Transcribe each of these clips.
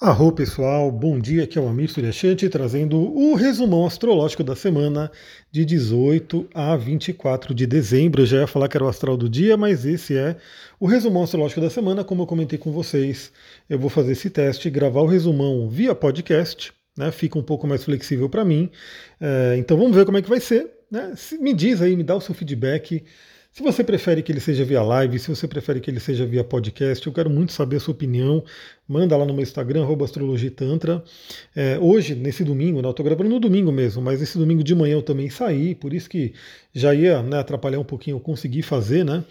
Arro pessoal, bom dia, aqui é o Amir Suryashanti trazendo o resumão astrológico da semana de 18 a 24 de dezembro. Eu já ia falar que era o astral do dia, mas esse é o resumão astrológico da semana. Como eu comentei com vocês, eu vou fazer esse teste, gravar o resumão via podcast, né? Fica um pouco mais flexível para mim. É, então vamos ver como é que vai ser. Né? Me diz aí, me dá o seu feedback. Se você prefere que ele seja via live, se você prefere que ele seja via podcast, eu quero muito saber a sua opinião. Manda lá no meu Instagram, astrologitantra. É, hoje, nesse domingo, né, eu estou gravando no domingo mesmo, mas esse domingo de manhã eu também saí, por isso que já ia né, atrapalhar um pouquinho eu conseguir fazer né,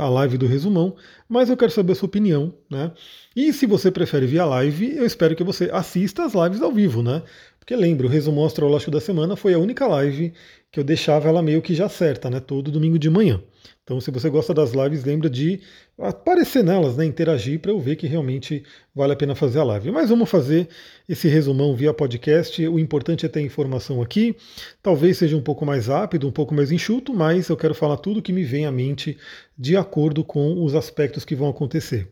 a live do resumão, mas eu quero saber a sua opinião. Né? E se você prefere via live, eu espero que você assista as lives ao vivo, né? Porque lembra, o resumão astrológico da semana foi a única live que eu deixava ela meio que já certa, né? Todo domingo de manhã. Então, se você gosta das lives, lembra de aparecer nelas, né? Interagir para eu ver que realmente vale a pena fazer a live. Mas vamos fazer esse resumão via podcast. O importante é ter informação aqui. Talvez seja um pouco mais rápido, um pouco mais enxuto, mas eu quero falar tudo que me vem à mente de acordo com os aspectos que vão acontecer.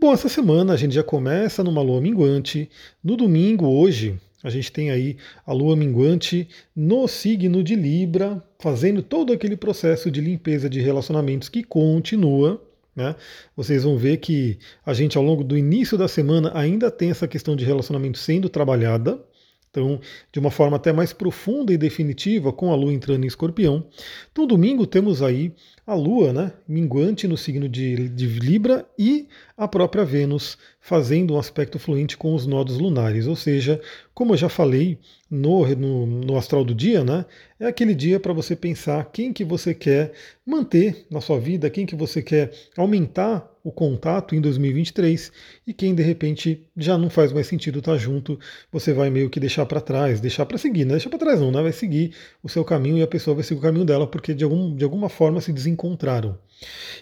Bom, essa semana a gente já começa numa lua minguante. No domingo, hoje, a gente tem aí a lua minguante no signo de Libra, fazendo todo aquele processo de limpeza de relacionamentos que continua. Né? Vocês vão ver que a gente, ao longo do início da semana, ainda tem essa questão de relacionamento sendo trabalhada. Então, de uma forma até mais profunda e definitiva, com a Lua entrando em escorpião. Então, domingo temos aí a Lua, né, minguante no signo de, de Libra e a própria Vênus fazendo um aspecto fluente com os nodos lunares. Ou seja, como eu já falei no, no, no astral do dia, né, é aquele dia para você pensar quem que você quer manter na sua vida, quem que você quer aumentar o contato em 2023 e quem de repente já não faz mais sentido estar junto, você vai meio que deixar para trás, deixar para seguir, não deixar para trás não, né? vai seguir o seu caminho e a pessoa vai seguir o caminho dela porque de, algum, de alguma forma se desencontraram.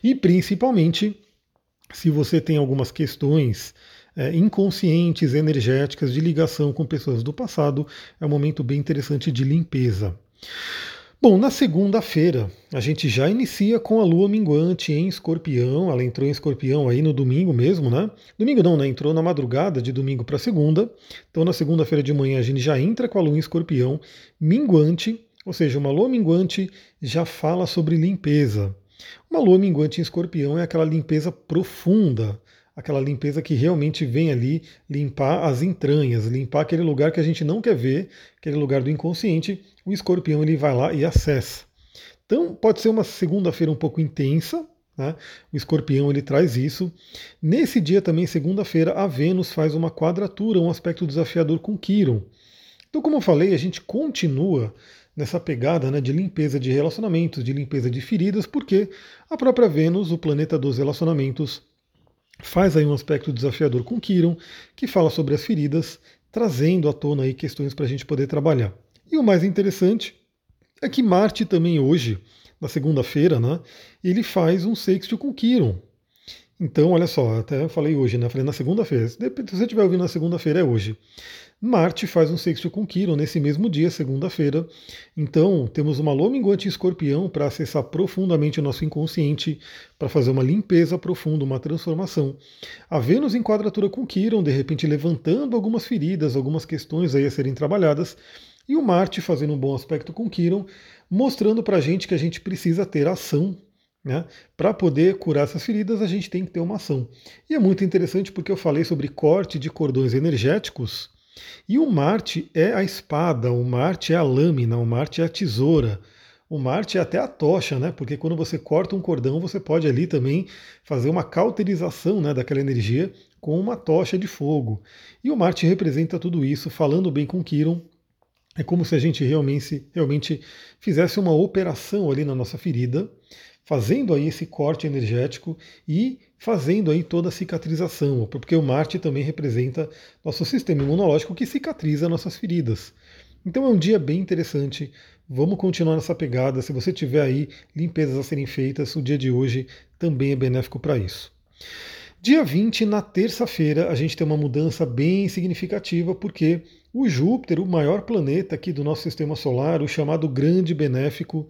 E principalmente se você tem algumas questões é, inconscientes, energéticas, de ligação com pessoas do passado, é um momento bem interessante de limpeza. Bom, na segunda-feira a gente já inicia com a lua minguante em escorpião. Ela entrou em escorpião aí no domingo mesmo, né? Domingo não, né? Entrou na madrugada de domingo para segunda. Então na segunda-feira de manhã a gente já entra com a lua em escorpião minguante, ou seja, uma lua minguante já fala sobre limpeza. Uma lua minguante em escorpião é aquela limpeza profunda, aquela limpeza que realmente vem ali limpar as entranhas, limpar aquele lugar que a gente não quer ver, aquele lugar do inconsciente, o escorpião ele vai lá e acessa. Então pode ser uma segunda-feira um pouco intensa, né? o escorpião ele traz isso. Nesse dia também, segunda-feira, a Vênus faz uma quadratura, um aspecto desafiador com Quiron. Então, como eu falei, a gente continua nessa pegada né, de limpeza de relacionamentos, de limpeza de feridas, porque a própria Vênus, o planeta dos relacionamentos, faz aí um aspecto desafiador com Quiron, que fala sobre as feridas, trazendo à tona aí questões para a gente poder trabalhar. E o mais interessante é que Marte também hoje, na segunda-feira, né, ele faz um sexto com Quiron. Então, olha só, até falei hoje, né? Falei na segunda-feira. Se você estiver ouvindo na segunda-feira, é hoje. Marte faz um sexto com Quiron nesse mesmo dia, segunda-feira. Então, temos uma lua minguante em escorpião para acessar profundamente o nosso inconsciente, para fazer uma limpeza profunda, uma transformação. A Vênus em quadratura com Quiron, de repente levantando algumas feridas, algumas questões aí a serem trabalhadas. E o Marte fazendo um bom aspecto com Quiron, mostrando para a gente que a gente precisa ter ação né? Para poder curar essas feridas, a gente tem que ter uma ação. E é muito interessante porque eu falei sobre corte de cordões energéticos e o Marte é a espada, o Marte é a lâmina, o Marte é a tesoura. O Marte é até a tocha, né? Porque quando você corta um cordão, você pode ali também fazer uma cauterização né, daquela energia com uma tocha de fogo. E o Marte representa tudo isso, falando bem com Kiron. É como se a gente realmente, realmente fizesse uma operação ali na nossa ferida, fazendo aí esse corte energético e fazendo aí toda a cicatrização, porque o Marte também representa nosso sistema imunológico que cicatriza nossas feridas. Então é um dia bem interessante. Vamos continuar nessa pegada. Se você tiver aí limpezas a serem feitas, o dia de hoje também é benéfico para isso. Dia 20, na terça-feira, a gente tem uma mudança bem significativa, porque o Júpiter, o maior planeta aqui do nosso sistema solar, o chamado Grande Benéfico,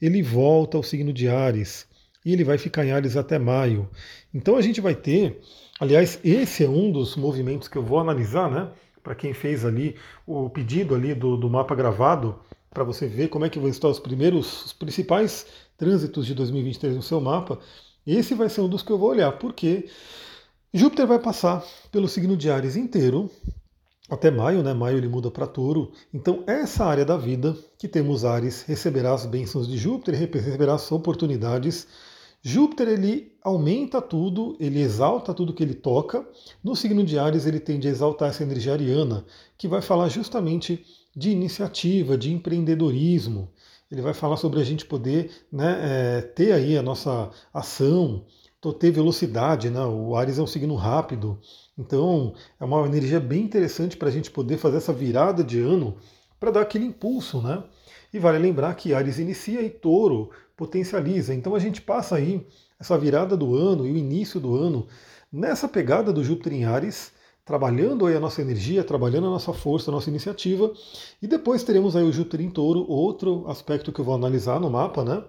ele volta ao signo de Ares e ele vai ficar em Ares até maio. Então a gente vai ter Aliás, esse é um dos movimentos que eu vou analisar, né? Para quem fez ali o pedido ali do, do mapa gravado, para você ver como é que vão estar os primeiros, os principais trânsitos de 2023 no seu mapa. Esse vai ser um dos que eu vou olhar, porque Júpiter vai passar pelo signo de Ares inteiro, até maio, né? Maio ele muda para touro. Então, essa área da vida que temos Ares receberá as bênçãos de Júpiter, receberá as oportunidades. Júpiter ele aumenta tudo, ele exalta tudo que ele toca. No signo de Ares ele tende a exaltar essa energia ariana, que vai falar justamente de iniciativa, de empreendedorismo. Ele vai falar sobre a gente poder né, é, ter aí a nossa ação, ter velocidade, né? O Ares é um signo rápido, então é uma energia bem interessante para a gente poder fazer essa virada de ano para dar aquele impulso, né? E vale lembrar que Ares inicia e Touro potencializa. Então a gente passa aí essa virada do ano e o início do ano nessa pegada do Júpiter em Ares, trabalhando aí a nossa energia, trabalhando a nossa força, a nossa iniciativa. E depois teremos aí o Júpiter em Touro, outro aspecto que eu vou analisar no mapa, né?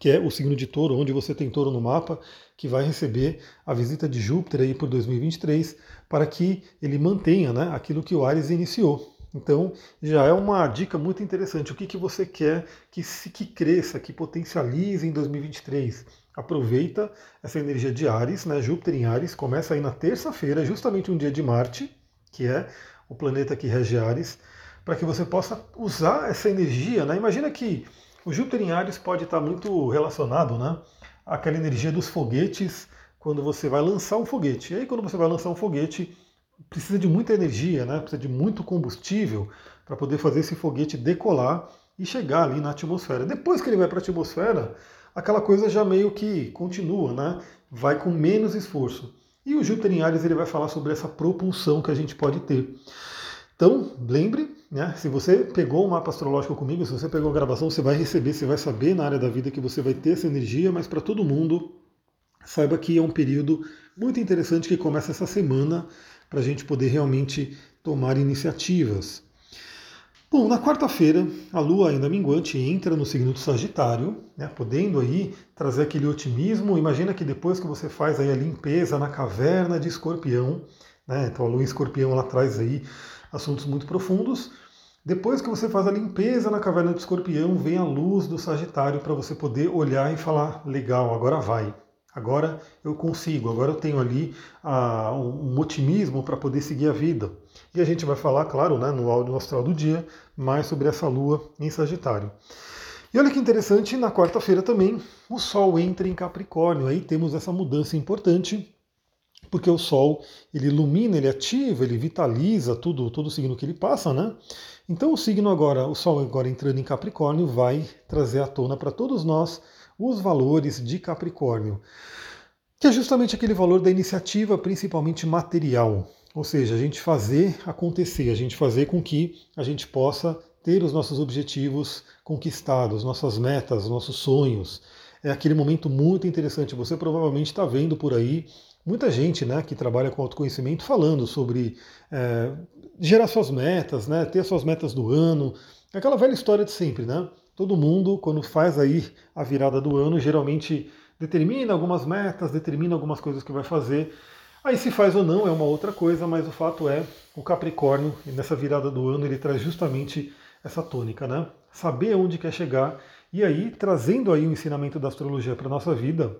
Que é o signo de touro, onde você tem touro no mapa, que vai receber a visita de Júpiter aí por 2023, para que ele mantenha né, aquilo que o Ares iniciou. Então, já é uma dica muito interessante. O que, que você quer que, se, que cresça, que potencialize em 2023? Aproveita essa energia de Ares, né? Júpiter em Ares, começa aí na terça-feira, justamente um dia de Marte, que é o planeta que rege Ares, para que você possa usar essa energia. Né? Imagina que o Júpiter em Ares pode estar muito relacionado né, àquela energia dos foguetes quando você vai lançar um foguete. E aí, quando você vai lançar um foguete, precisa de muita energia, né, precisa de muito combustível para poder fazer esse foguete decolar e chegar ali na atmosfera. Depois que ele vai para a atmosfera, aquela coisa já meio que continua, né, vai com menos esforço. E o Júpiter em Ares ele vai falar sobre essa propulsão que a gente pode ter. Então, lembre, né, se você pegou o mapa astrológico comigo, se você pegou a gravação, você vai receber, você vai saber na área da vida que você vai ter essa energia, mas para todo mundo, saiba que é um período muito interessante que começa essa semana para a gente poder realmente tomar iniciativas. Bom, na quarta-feira, a Lua ainda minguante entra no signo do Sagitário, né, podendo aí trazer aquele otimismo. Imagina que depois que você faz aí a limpeza na caverna de Escorpião, né, então a Lua em Escorpião ela traz aí assuntos muito profundos. Depois que você faz a limpeza na caverna do escorpião, vem a luz do Sagitário para você poder olhar e falar: legal, agora vai. Agora eu consigo, agora eu tenho ali ah, um otimismo para poder seguir a vida. E a gente vai falar, claro, né, no áudio astral do dia, mais sobre essa lua em Sagitário. E olha que interessante, na quarta-feira também o Sol entra em Capricórnio. Aí temos essa mudança importante porque o Sol ele ilumina, ele ativa, ele vitaliza tudo, todo o signo que ele passa, né? Então o signo agora, o Sol agora entrando em Capricórnio, vai trazer à tona para todos nós os valores de Capricórnio, que é justamente aquele valor da iniciativa, principalmente material, ou seja, a gente fazer acontecer, a gente fazer com que a gente possa ter os nossos objetivos conquistados, nossas metas, nossos sonhos. É aquele momento muito interessante. Você provavelmente está vendo por aí muita gente né, que trabalha com autoconhecimento falando sobre é, gerar suas metas, né, ter suas metas do ano, aquela velha história de sempre, né? Todo mundo, quando faz aí a virada do ano, geralmente determina algumas metas, determina algumas coisas que vai fazer. Aí se faz ou não é uma outra coisa, mas o fato é, o Capricórnio, nessa virada do ano, ele traz justamente essa tônica, né? Saber onde quer chegar e aí trazendo aí o ensinamento da astrologia para a nossa vida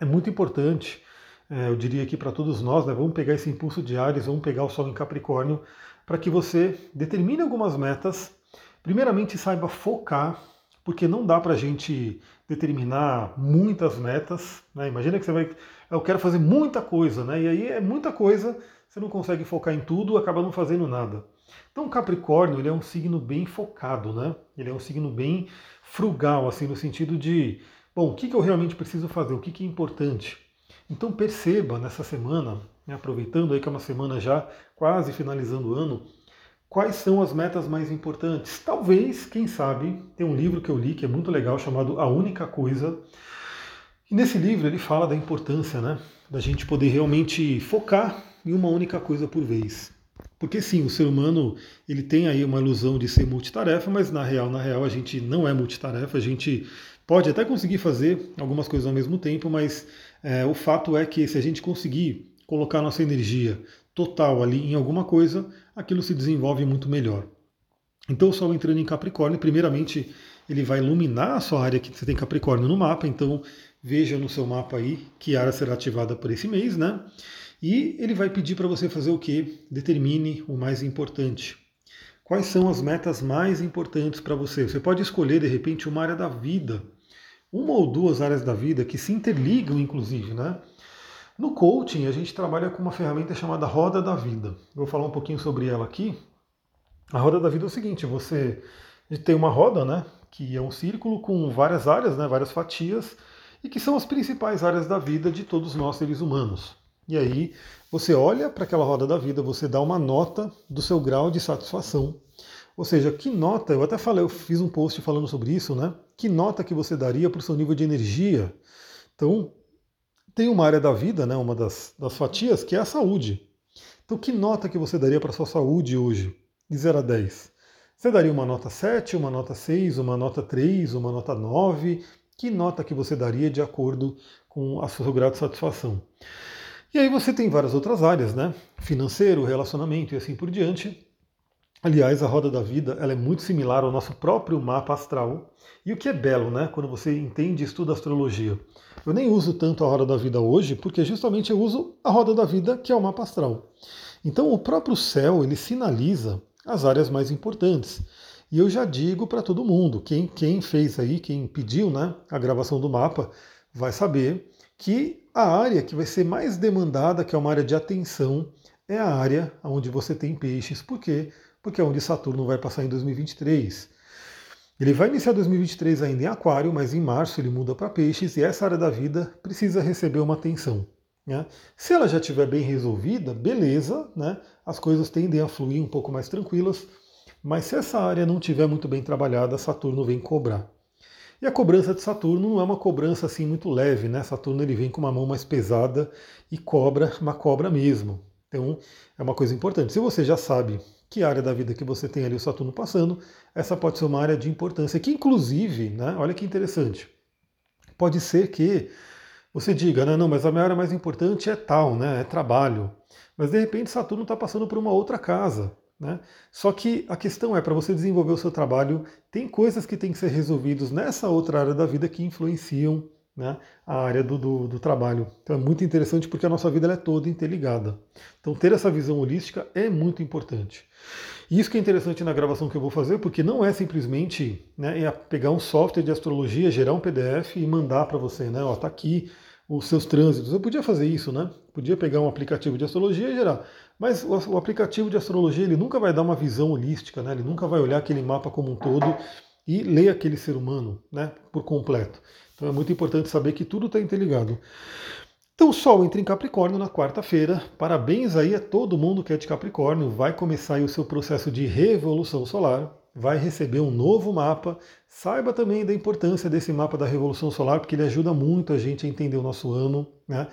é muito importante é, eu diria aqui para todos nós, né, vamos pegar esse impulso de Ares, vamos pegar o Sol em Capricórnio, para que você determine algumas metas. Primeiramente, saiba focar, porque não dá para a gente determinar muitas metas. Né? Imagina que você vai, eu quero fazer muita coisa, né? e aí é muita coisa, você não consegue focar em tudo, acaba não fazendo nada. Então, Capricórnio ele é um signo bem focado, né? Ele é um signo bem frugal, assim, no sentido de, bom, o que, que eu realmente preciso fazer, o que, que é importante. Então perceba nessa semana, né, aproveitando aí que é uma semana já quase finalizando o ano, quais são as metas mais importantes. Talvez, quem sabe, tem um livro que eu li que é muito legal chamado A Única Coisa. E nesse livro ele fala da importância, né, da gente poder realmente focar em uma única coisa por vez. Porque sim, o ser humano ele tem aí uma ilusão de ser multitarefa, mas na real, na real a gente não é multitarefa, a gente pode até conseguir fazer algumas coisas ao mesmo tempo, mas é, o fato é que se a gente conseguir colocar nossa energia total ali em alguma coisa, aquilo se desenvolve muito melhor. Então o Sol entrando em Capricórnio, primeiramente ele vai iluminar a sua área que você tem Capricórnio no mapa, então veja no seu mapa aí que área será ativada por esse mês, né? E ele vai pedir para você fazer o que? Determine o mais importante. Quais são as metas mais importantes para você? Você pode escolher, de repente, uma área da vida, uma ou duas áreas da vida que se interligam, inclusive, né? No coaching, a gente trabalha com uma ferramenta chamada Roda da Vida. Vou falar um pouquinho sobre ela aqui. A Roda da Vida é o seguinte: você tem uma roda, né, que é um círculo com várias áreas, né, várias fatias, e que são as principais áreas da vida de todos nós seres humanos. E aí você olha para aquela roda da vida, você dá uma nota do seu grau de satisfação. Ou seja, que nota, eu até falei, eu fiz um post falando sobre isso, né? Que nota que você daria para o seu nível de energia? Então, tem uma área da vida, né, uma das, das fatias, que é a saúde. Então, que nota que você daria para a sua saúde hoje, de 0 a 10? Você daria uma nota 7, uma nota 6, uma nota 3, uma nota 9? Que nota que você daria de acordo com a sua grau de satisfação? E aí você tem várias outras áreas, né? Financeiro, relacionamento e assim por diante. Aliás, a roda da vida ela é muito similar ao nosso próprio mapa astral. E o que é belo, né? Quando você entende e estuda astrologia. Eu nem uso tanto a roda da vida hoje, porque justamente eu uso a roda da vida, que é o mapa astral. Então o próprio céu, ele sinaliza as áreas mais importantes. E eu já digo para todo mundo, quem, quem fez aí, quem pediu né, a gravação do mapa, vai saber que a área que vai ser mais demandada, que é uma área de atenção, é a área onde você tem peixes. Por quê? Porque é onde Saturno vai passar em 2023. Ele vai iniciar 2023 ainda em Aquário, mas em março ele muda para Peixes e essa área da vida precisa receber uma atenção. Né? Se ela já estiver bem resolvida, beleza, né? as coisas tendem a fluir um pouco mais tranquilas, mas se essa área não estiver muito bem trabalhada, Saturno vem cobrar. E a cobrança de Saturno não é uma cobrança assim muito leve, né? Saturno ele vem com uma mão mais pesada e cobra, uma cobra mesmo. Então é uma coisa importante. Se você já sabe que área da vida que você tem ali o Saturno passando, essa pode ser uma área de importância, que inclusive, né, olha que interessante, pode ser que você diga, né, não, mas a minha área mais importante é tal, né, é trabalho, mas de repente Saturno está passando por uma outra casa, né? Só que a questão é, para você desenvolver o seu trabalho, tem coisas que têm que ser resolvidas nessa outra área da vida que influenciam né, a área do, do, do, trabalho. Então é muito interessante porque a nossa vida é toda interligada. Então ter essa visão holística é muito importante. Isso que é interessante na gravação que eu vou fazer, porque não é simplesmente né, é pegar um software de astrologia, gerar um PDF e mandar para você, né? Ó, tá aqui os seus trânsitos. Eu podia fazer isso, né? Podia pegar um aplicativo de astrologia e gerar. Mas o, o aplicativo de astrologia ele nunca vai dar uma visão holística, né? Ele nunca vai olhar aquele mapa como um todo e ler aquele ser humano, né? Por completo. Então é muito importante saber que tudo está interligado. Então o Sol entra em Capricórnio na quarta-feira. Parabéns aí a todo mundo que é de Capricórnio. Vai começar o seu processo de revolução solar. Vai receber um novo mapa. Saiba também da importância desse mapa da revolução solar, porque ele ajuda muito a gente a entender o nosso ano. Né?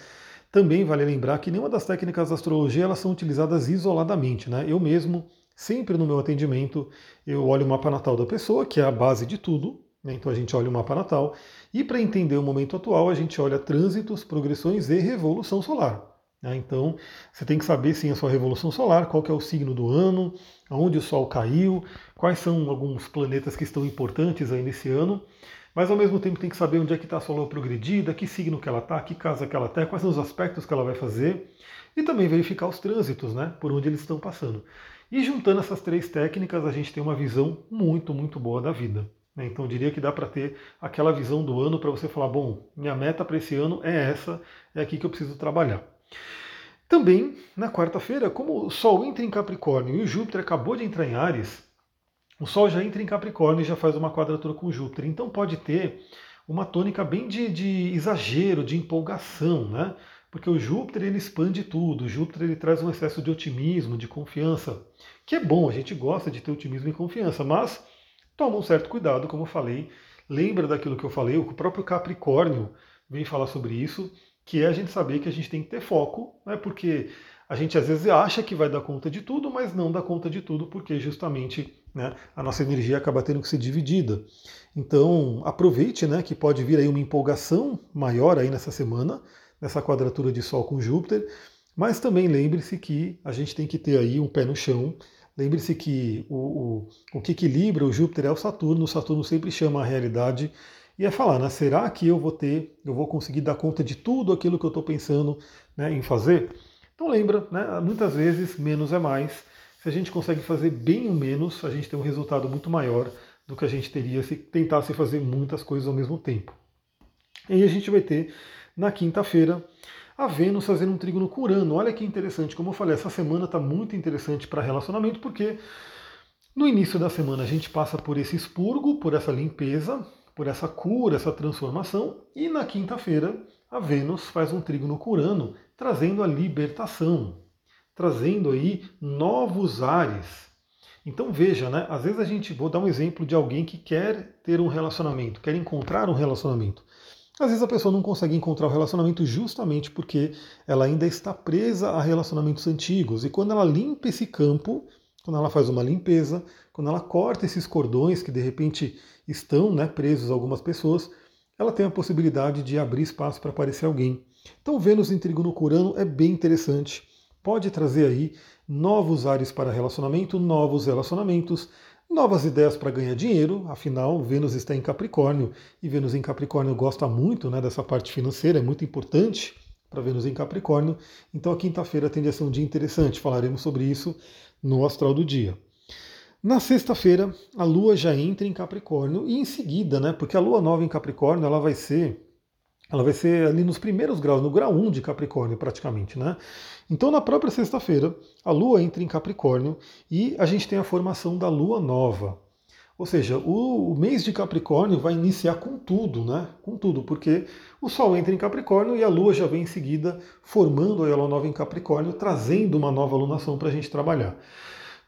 Também vale lembrar que nenhuma das técnicas da astrologia elas são utilizadas isoladamente. Né? Eu mesmo, sempre no meu atendimento, eu olho o mapa natal da pessoa, que é a base de tudo. Né? Então a gente olha o mapa natal e para entender o momento atual, a gente olha trânsitos, progressões e revolução solar. Né? Então, você tem que saber sim a sua revolução solar, qual é o signo do ano, aonde o Sol caiu, quais são alguns planetas que estão importantes aí nesse ano. Mas ao mesmo tempo tem que saber onde é que está a sua lua progredida, que signo que ela está, que casa que ela está, quais são os aspectos que ela vai fazer. E também verificar os trânsitos, né? Por onde eles estão passando. E juntando essas três técnicas, a gente tem uma visão muito, muito boa da vida. Né? Então eu diria que dá para ter aquela visão do ano para você falar, bom, minha meta para esse ano é essa, é aqui que eu preciso trabalhar. Também, na quarta-feira, como o Sol entra em Capricórnio e o Júpiter acabou de entrar em Ares, o Sol já entra em Capricórnio e já faz uma quadratura com Júpiter. Então pode ter uma tônica bem de, de exagero, de empolgação, né? Porque o Júpiter ele expande tudo, o Júpiter ele traz um excesso de otimismo, de confiança, que é bom, a gente gosta de ter otimismo e confiança, mas toma um certo cuidado, como eu falei. Lembra daquilo que eu falei, o próprio Capricórnio vem falar sobre isso, que é a gente saber que a gente tem que ter foco, né, porque a gente às vezes acha que vai dar conta de tudo, mas não dá conta de tudo, porque justamente né, a nossa energia acaba tendo que ser dividida. Então aproveite né, que pode vir aí uma empolgação maior aí nessa semana, nessa quadratura de Sol com Júpiter, Mas também lembre-se que a gente tem que ter aí um pé no chão. Lembre-se que o, o, o que equilibra o Júpiter é o Saturno. O Saturno sempre chama a realidade e é falar, né? Será que eu vou ter, eu vou conseguir dar conta de tudo aquilo que eu estou pensando né, em fazer? Então lembra, né? Muitas vezes menos é mais. Se a gente consegue fazer bem o menos, a gente tem um resultado muito maior do que a gente teria se tentasse fazer muitas coisas ao mesmo tempo. E aí a gente vai ter na quinta-feira a Vênus fazendo um trígono com Urano. Olha que interessante, como eu falei, essa semana está muito interessante para relacionamento, porque no início da semana a gente passa por esse expurgo, por essa limpeza, por essa cura, essa transformação, e na quinta-feira a Vênus faz um trígono com Urano, trazendo a libertação, trazendo aí novos ares. Então veja, né? Às vezes a gente, vou dar um exemplo de alguém que quer ter um relacionamento, quer encontrar um relacionamento. Às vezes a pessoa não consegue encontrar o relacionamento justamente porque ela ainda está presa a relacionamentos antigos. E quando ela limpa esse campo, quando ela faz uma limpeza, quando ela corta esses cordões que de repente estão né, presos a algumas pessoas, ela tem a possibilidade de abrir espaço para aparecer alguém. Então Vênus em Trígono Curano é bem interessante. Pode trazer aí novos ares para relacionamento, novos relacionamentos, novas ideias para ganhar dinheiro, afinal, Vênus está em Capricórnio e Vênus em Capricórnio gosta muito né, dessa parte financeira, é muito importante para Vênus em Capricórnio. Então a quinta-feira tende a ser um dia interessante, falaremos sobre isso no astral do dia. Na sexta-feira, a Lua já entra em Capricórnio e em seguida, né, porque a Lua nova em Capricórnio ela vai ser ela vai ser ali nos primeiros graus, no grau 1 de Capricórnio praticamente, né? Então, na própria sexta-feira, a Lua entra em Capricórnio e a gente tem a formação da Lua nova. Ou seja, o, mês de Capricórnio vai iniciar com tudo, né? Com tudo, porque o Sol entra em Capricórnio e a Lua já vem em seguida formando a Lua nova em Capricórnio, trazendo uma nova alunação para a gente trabalhar.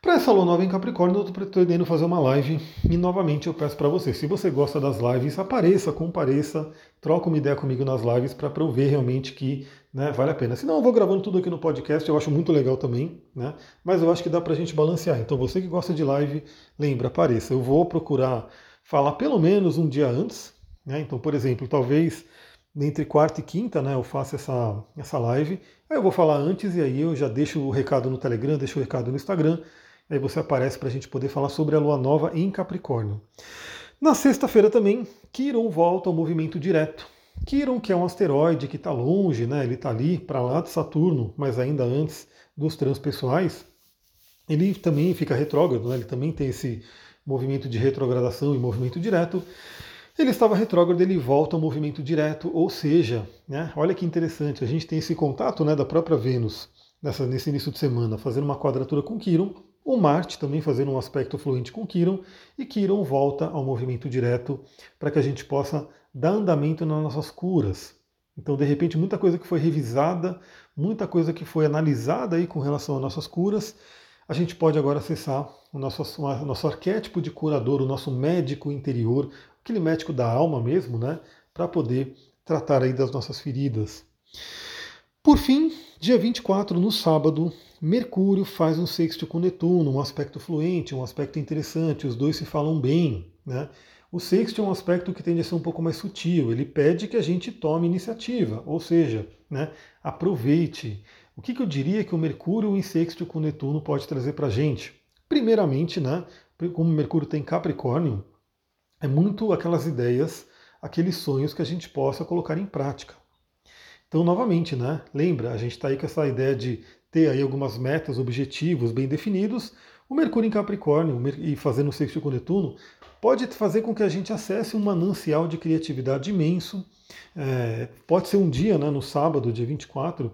Para essa lua nova em Capricórnio, eu estou pretendendo fazer uma live e novamente eu peço para você, se você gosta das lives, apareça, compareça, troca uma ideia comigo nas lives para eu ver realmente que né, vale a pena. Se não, eu vou gravando tudo aqui no podcast, eu acho muito legal também, né? Mas eu acho que dá para a gente balancear. Então você que gosta de live, lembra, apareça. Eu vou procurar falar pelo menos um dia antes, né? Então, por exemplo, talvez entre quarta e quinta, né, eu faço essa, essa live. Aí eu vou falar antes e aí eu já deixo o recado no Telegram, deixo o recado no Instagram Aí você aparece para a gente poder falar sobre a lua nova em Capricórnio. Na sexta-feira também, Quiron volta ao movimento direto. Quiron, que é um asteroide que está longe, né? ele está ali para lá de Saturno, mas ainda antes dos transpessoais, ele também fica retrógrado, né? ele também tem esse movimento de retrogradação e movimento direto. Ele estava retrógrado, ele volta ao movimento direto, ou seja, né? olha que interessante, a gente tem esse contato né, da própria Vênus nessa, nesse início de semana, fazendo uma quadratura com Quiron, o Marte também fazendo um aspecto fluente com Quiron, e Quiron volta ao movimento direto para que a gente possa dar andamento nas nossas curas. Então, de repente, muita coisa que foi revisada, muita coisa que foi analisada aí com relação às nossas curas, a gente pode agora acessar o nosso, o nosso arquétipo de curador, o nosso médico interior, aquele médico da alma mesmo, né? Para poder tratar aí das nossas feridas. Por fim, dia 24, no sábado, Mercúrio faz um sexto com Netuno, um aspecto fluente, um aspecto interessante, os dois se falam bem. Né? O sexto é um aspecto que tende a ser um pouco mais sutil, ele pede que a gente tome iniciativa, ou seja, né, aproveite. O que, que eu diria que o Mercúrio em sexto com Netuno pode trazer para a gente? Primeiramente, né, como Mercúrio tem Capricórnio, é muito aquelas ideias, aqueles sonhos que a gente possa colocar em prática. Então, novamente, né? Lembra, a gente está aí com essa ideia de ter aí algumas metas, objetivos bem definidos, o Mercúrio em Capricórnio e fazendo o sexto com Netuno pode fazer com que a gente acesse um manancial de criatividade imenso. É, pode ser um dia, né, no sábado, dia 24,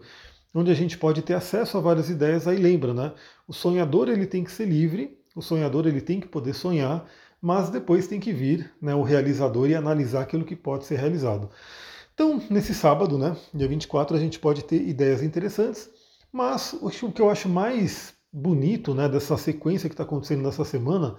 onde a gente pode ter acesso a várias ideias. Aí lembra, né? O sonhador ele tem que ser livre, o sonhador ele tem que poder sonhar, mas depois tem que vir né, o realizador e analisar aquilo que pode ser realizado. Então, nesse sábado, né, dia 24, a gente pode ter ideias interessantes mas o que eu acho mais bonito né, dessa sequência que está acontecendo nessa semana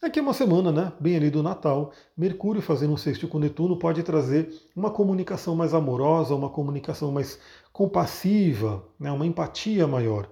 é que é uma semana né, bem ali do Natal. Mercúrio fazendo um sexto com Netuno pode trazer uma comunicação mais amorosa, uma comunicação mais compassiva, né, uma empatia maior.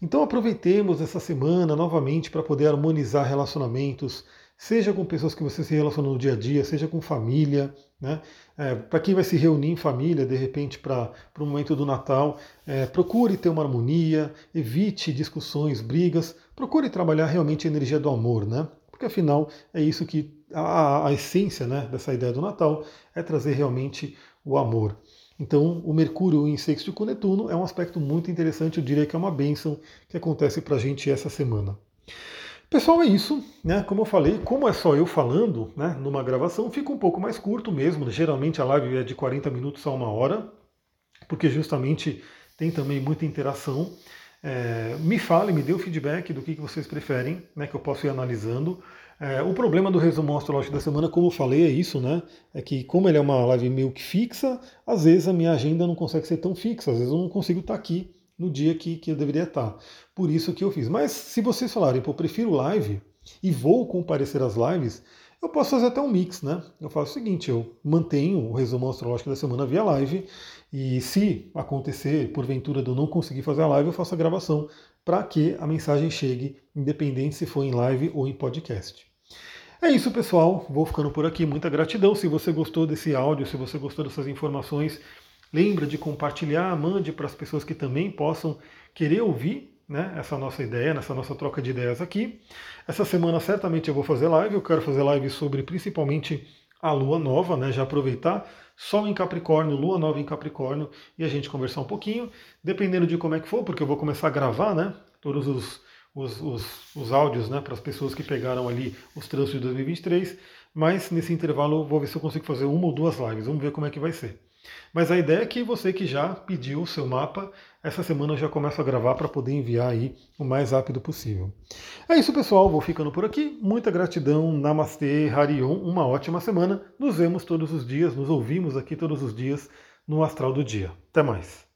Então aproveitemos essa semana novamente para poder harmonizar relacionamentos, seja com pessoas que você se relaciona no dia a dia, seja com família, né? É, para quem vai se reunir em família, de repente, para o momento do Natal, é, procure ter uma harmonia, evite discussões, brigas, procure trabalhar realmente a energia do amor, né? Porque afinal é isso que a, a essência né, dessa ideia do Natal é trazer realmente o amor. Então, o Mercúrio em sexto com Netuno é um aspecto muito interessante, eu diria que é uma bênção que acontece para a gente essa semana. Pessoal, é isso, né? Como eu falei, como é só eu falando, né, numa gravação, fica um pouco mais curto mesmo. Geralmente a live é de 40 minutos a uma hora, porque justamente tem também muita interação. É, me fale, me dê o feedback do que, que vocês preferem, né, que eu posso ir analisando. É, o problema do resumo astrológico da semana, como eu falei, é isso, né? É que como ele é uma live meio que fixa, às vezes a minha agenda não consegue ser tão fixa, às vezes eu não consigo estar aqui no dia que, que eu deveria estar. Por isso que eu fiz. Mas se vocês falarem, pô, prefiro live e vou comparecer às lives, eu posso fazer até um mix, né? Eu faço o seguinte, eu mantenho o resumo astrológico da semana via live e se acontecer, porventura, de eu não conseguir fazer a live, eu faço a gravação para que a mensagem chegue, independente se for em live ou em podcast. É isso, pessoal. Vou ficando por aqui. Muita gratidão. Se você gostou desse áudio, se você gostou dessas informações, Lembra de compartilhar, mande para as pessoas que também possam querer ouvir né, essa nossa ideia, nessa nossa troca de ideias aqui. Essa semana certamente eu vou fazer live, eu quero fazer live sobre principalmente a lua nova, né, já aproveitar. Sol em Capricórnio, Lua nova em Capricórnio e a gente conversar um pouquinho, dependendo de como é que for, porque eu vou começar a gravar, né, todos os, os, os, os áudios, né, para as pessoas que pegaram ali os trânsitos de 2023, mas nesse intervalo vou ver se eu consigo fazer uma ou duas lives, vamos ver como é que vai ser. Mas a ideia é que você que já pediu o seu mapa, essa semana eu já começo a gravar para poder enviar aí o mais rápido possível. É isso, pessoal. Vou ficando por aqui. Muita gratidão. Namastê, Harion. Uma ótima semana. Nos vemos todos os dias, nos ouvimos aqui todos os dias no Astral do Dia. Até mais.